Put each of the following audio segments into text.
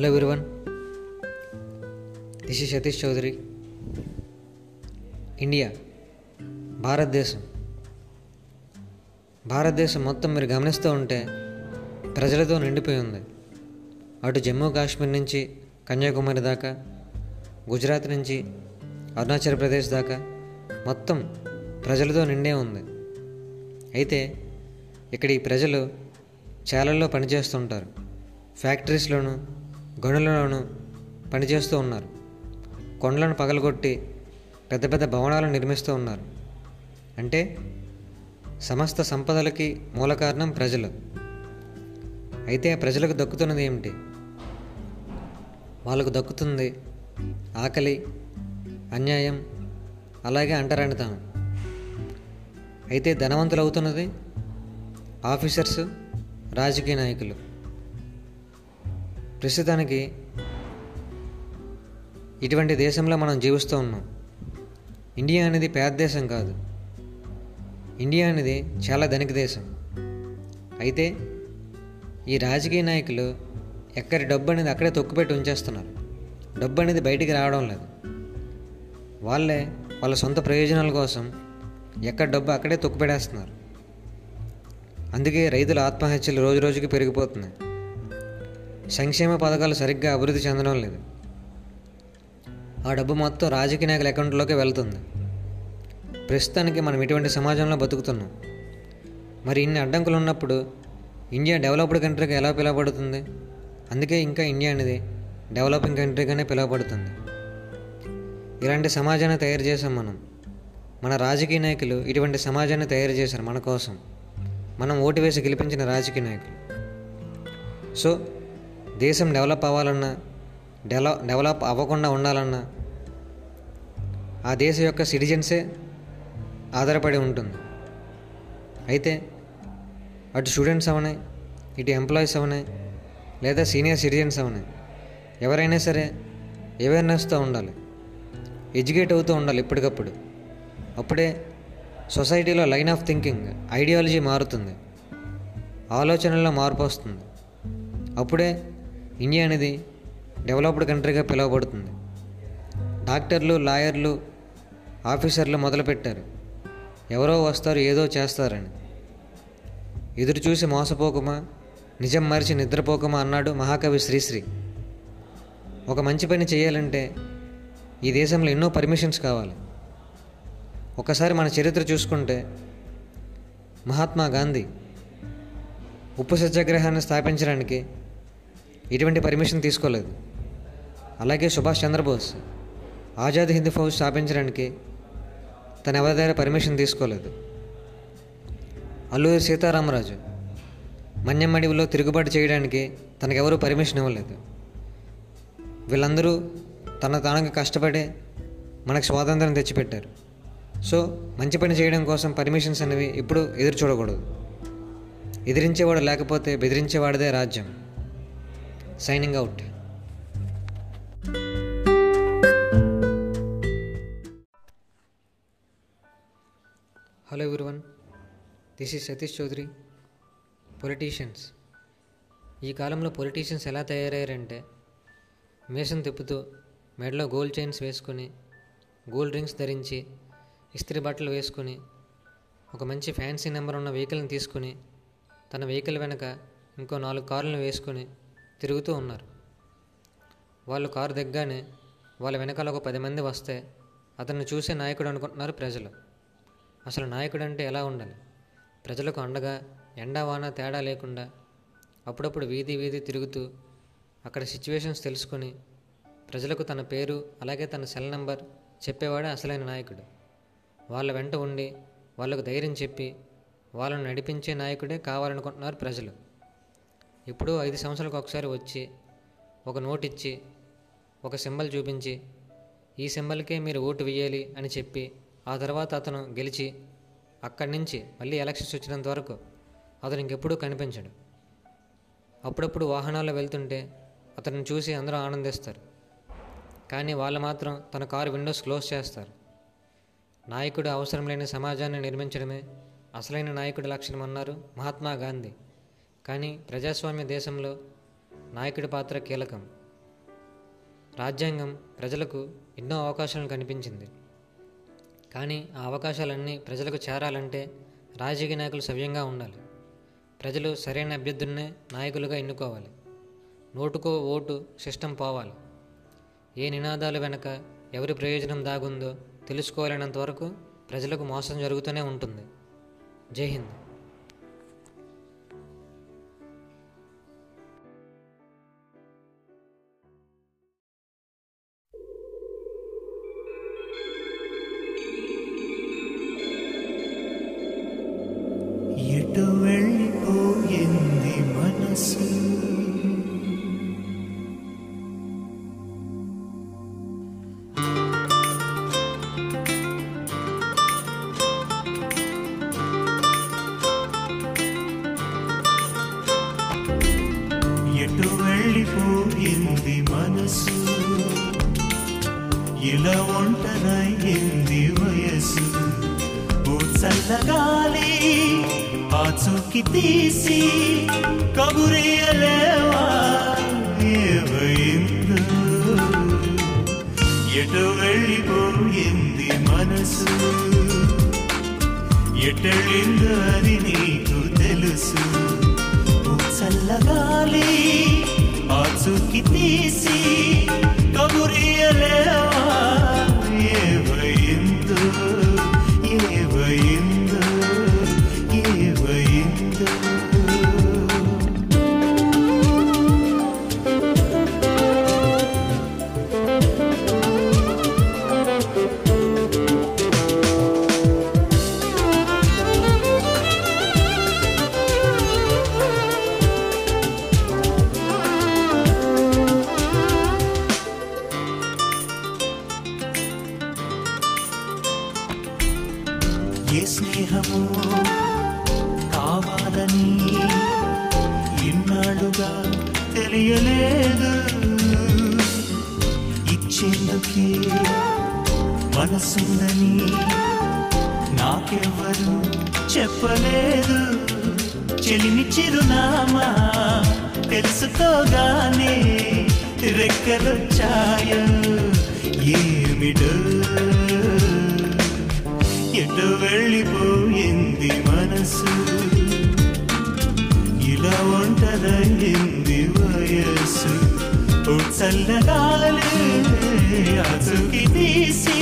Hello everyone this is Satish Chaudhary India భారతదేశం భారతదేశం మొత్తం మీరు గమనిస్తూ ఉంటే ప్రజలతో నిండిపోయి ఉంది. అటు జమ్మూ కాశ్మీర్ నుంచి కన్యాకుమారి దాకా గుజరాత్ నుంచి అరుణాచల్ ప్రదేశ్ దాకా మొత్తం ప్రజలతో నిండే ఉంది. అయితే ఇక్కడ ఈ ప్రజలు చాలల్లో పనిచేస్తుంటారు. ఫ్యాక్టరీస్లోనూ గనులలోనూ పనిచేస్తూ ఉన్నారు. కొండలను పగలగొట్టి పెద్ద పెద్ద భవనాలను నిర్మిస్తూ ఉన్నారు. అంటే సమస్త సంపదలకి మూల కారణం ప్రజలు. అయితే ప్రజలకు దక్కుతున్నది ఏమిటి? వాళ్ళకు దక్కుతుంది ఆకలి అన్యాయం అలాగే అంటరానితనం. అయితే ధనవంతులు అవుతున్నది ఆఫీసర్స్ రాజకీయ నాయకులు. ప్రస్తుతానికి ఇటువంటి దేశంలో మనం జీవిస్తూ ఉన్నాం. ఇండియా అనేది పేద దేశం కాదు. ఇండియా అనేది చాలా ధనిక దేశం. అయితే ఈ రాజకీయ నాయకులు ఎక్కడి డబ్బు అనేది అక్కడే తొక్కుపెట్టి ఉంచేస్తున్నారు. డబ్బు అనేది బయటికి రావడం లేదు. వాళ్ళే వాళ్ళ సొంత ప్రయోజనాల కోసం ఎక్కడ డబ్బు అక్కడే తొక్కుపెడేస్తున్నారు అందుకే రైతుల ఆత్మహత్యలు రోజు రోజుకి పెరిగిపోతున్నాయి. సంక్షేమ పథకాలు సరిగ్గా అభివృద్ధి చెందడం లేదు. ఆ డబ్బు మొత్తం రాజకీయ నాయకుల అకౌంట్లోకి వెళ్తుంది. ప్రస్తుతానికి మనం ఇటువంటి సమాజంలో బతుకుతున్నాం. మరి ఇన్ని అడ్డంకులు ఉన్నప్పుడు ఇండియా డెవలప్డ్ కంట్రీగా ఎలా పిలువబడుతుంది? అందుకే ఇంకా ఇండియా అనేది డెవలపింగ్ కంట్రీగానే పిలువబడుతుంది. ఇలాంటి సమాజాన్ని తయారు చేసాం మనం. మన రాజకీయ నాయకులు ఇటువంటి సమాజాన్ని తయారు చేశారు మన కోసం. మనం ఓటు వేసి గెలిపించిన రాజకీయ నాయకులు. సో దేశం డెవలప్ అవ్వాలన్నా డెవలప్ డెవలప్ అవ్వకుండా ఉండాలన్నా ఆ దేశం యొక్క సిటిజన్సే ఆధారపడి ఉంటుంది. అయితే అటు స్టూడెంట్స్ అవనాయి ఇటు ఎంప్లాయీస్ అవనాయి లేదా సీనియర్ సిటిజన్స్ అవనాయి ఎవరైనా సరే అవేర్నెస్తో ఉండాలి. ఎడ్యుకేట్ అవుతూ ఉండాలి ఎప్పటికప్పుడు అప్పుడే సొసైటీలో లైన్ ఆఫ్ థింకింగ్ ఐడియాలజీ మారుతుంది. ఆలోచనల్లో మార్పు వస్తుంది. అప్పుడే ఇండియా అనేది డెవలప్డ్ కంట్రీగా పిలువబడుతుంది. డాక్టర్లు లాయర్లు ఆఫీసర్లు మొదలుపెట్టారు. ఎవరో వస్తారు ఏదో చేస్తారని. ఎదురు చూసి మోసపోకమా? నిజం మరిచి నిద్రపోకమా అన్నాడు మహాకవి శ్రీశ్రీ. ఒక మంచి పని చేయాలంటే ఈ దేశంలో ఎన్నో పర్మిషన్స్ కావాలి. ఒకసారి మన చరిత్ర చూసుకుంటే మహాత్మా గాంధీ ఉప్పు సత్యాగ్రహాన్ని స్థాపించడానికి ఎటువంటి పర్మిషన్ తీసుకోలేదు. అలాగే సుభాష్ చంద్రబోస్ ఆజాద్ హింద్ ఫౌజ్ స్థాపించడానికి తన ఎవరి దగ్గర పర్మిషన్ తీసుకోలేదు. అల్లూరి సీతారామరాజు మన్యమడివిలో తిరుగుబాటు చేయడానికి తనకెవరూ పర్మిషన్ ఇవ్వలేదు. వీళ్ళందరూ తన తానుగా కష్టపడి మనకు స్వాతంత్రం తెచ్చిపెట్టారు. సో మంచి పని చేయడం కోసం పర్మిషన్స్ అనేవి ఇప్పుడు ఎదురు చూడకూడదు. ఎదిరించేవాడు లేకపోతే బెదిరించేవాడిదే రాజ్యం. Signing out hello everyone this is Satish Chaudhary politicians ఈ కాలంలో పొలిటీషియన్స్ ఎలా తయారయ్యారంటే మేషన్ తిప్పుతూ మెడలో గోల్డ్ చైన్స్ వేసుకొని గోల్డ్ రింగ్స్ ధరించి ఇస్త్రీ బట్టలు వేసుకొని ఒక మంచి ఫ్యాన్సీ నెంబర్ ఉన్న వెహికల్ని తీసుకొని తన వెహికల్ వెనక ఇంకో నాలుగు కార్లను వేసుకొని తిరుగుతూ ఉన్నారు. వాళ్ళు కారు దిగ్గానే వాళ్ళ వెనకాల ఒక పది మంది వస్తే అతన్ని చూసే నాయకుడు అనుకుంటున్నారు ప్రజలు. అసలు నాయకుడు అంటే ఎలా ఉండాలి? ప్రజలకు అండగా ఎండా వాన తేడా లేకుండా అప్పుడప్పుడు వీధి వీధి తిరుగుతూ అక్కడ సిచ్యువేషన్స్ తెలుసుకొని ప్రజలకు తన పేరు అలాగే తన సెల్ నెంబర్ చెప్పేవాడే అసలైన నాయకుడు. వాళ్ళ వెంట ఉండి వాళ్ళకు ధైర్యం చెప్పి వాళ్ళను నడిపించే నాయకుడే కావాలనుకుంటున్నారు ప్రజలు. ఇప్పుడు ఐదు సంవత్సరాలకు ఒకసారి వచ్చి ఒక నోట్ ఇచ్చి ఒక సింబల్ చూపించి ఈ సింబల్కే మీరు ఓటు వేయాలి అని చెప్పి ఆ తర్వాత అతను గెలిచి అక్కడి నుంచి మళ్ళీ ఎలక్షన్స్ వచ్చినంత వరకు అతను ఇంకెప్పుడూ కనిపించడు. అప్పుడప్పుడు వాహనాల్లో వెళ్తుంటే అతన్ని చూసి అందరూ ఆనందిస్తారు. కానీ వాళ్ళు మాత్రం తన కారు విండోస్ క్లోజ్ చేస్తారు. నాయకుడు అవసరం లేని సమాజాన్ని నిర్మించడమే అసలైన నాయకుడి లక్షణం అన్నారు మహాత్మా గాంధీ. కానీ ప్రజాస్వామ్య దేశంలో నాయకుడి పాత్ర కీలకం. రాజ్యాంగం ప్రజలకు ఎన్నో అవకాశాలను కనిపించింది. కానీ ఆ అవకాశాలన్నీ ప్రజలకు చేరాలంటే రాజకీయ నాయకులు సవ్యంగా ఉండాలి. ప్రజలు సరైన అభ్యర్థులనే నాయకులుగా ఎన్నుకోవాలి. నోటుకో ఓటు సిస్టమ్ పోవాలి. ఏ నినాదాలు వెనక ఎవరి ప్రయోజనం దాగుందో తెలుసుకోలేనంత వరకు ప్రజలకు మోసం జరుగుతూనే ఉంటుంది. జై హింద్. ఎటు వెళ్ళిపోయింది మనసు ఎటు వెళ్ళిపోయింది మనసు ఇలా ఒంటరయ్యింది వయసు ఓ చల్లగాలి ఆ తీసి కబురేయలేవా ఏమైందో ఎటు వెళ్ళిపోయింది మనసు? ఎటెళ్ళిందో అది నీకు తెలుసు. చల్లగాలి ఆ తీసి లేదు. ఇచ్చేందుకే మనసుందని నాకెవ్వరు చెప్పలేదు. చెలిమి చిరునామా తెలుసుకోగానే రెక్కలొచ్చాయో ఏమిడు ఎటు వెళ్ళిపోయింది మనసు? ఇలా ఒంటరయింది చల్లగాలి అచుకి తీసి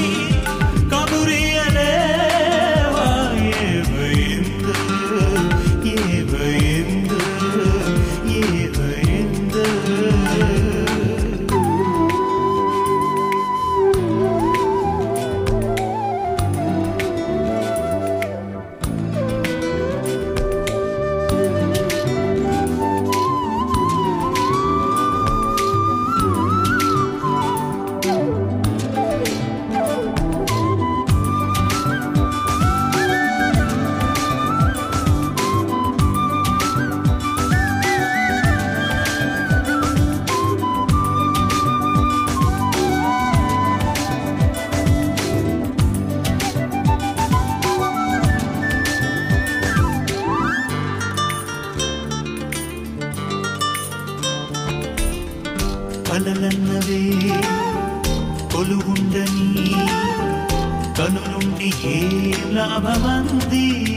లాభమంది.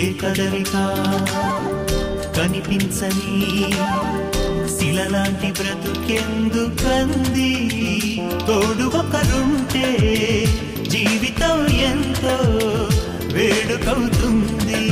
ఏ కదలిక కనిపించని శిలలాంటి బ్రతుకెందుకంది? తోడు ఒకరుంటే జీవితం ఎంతో వేడుకవుతుంది.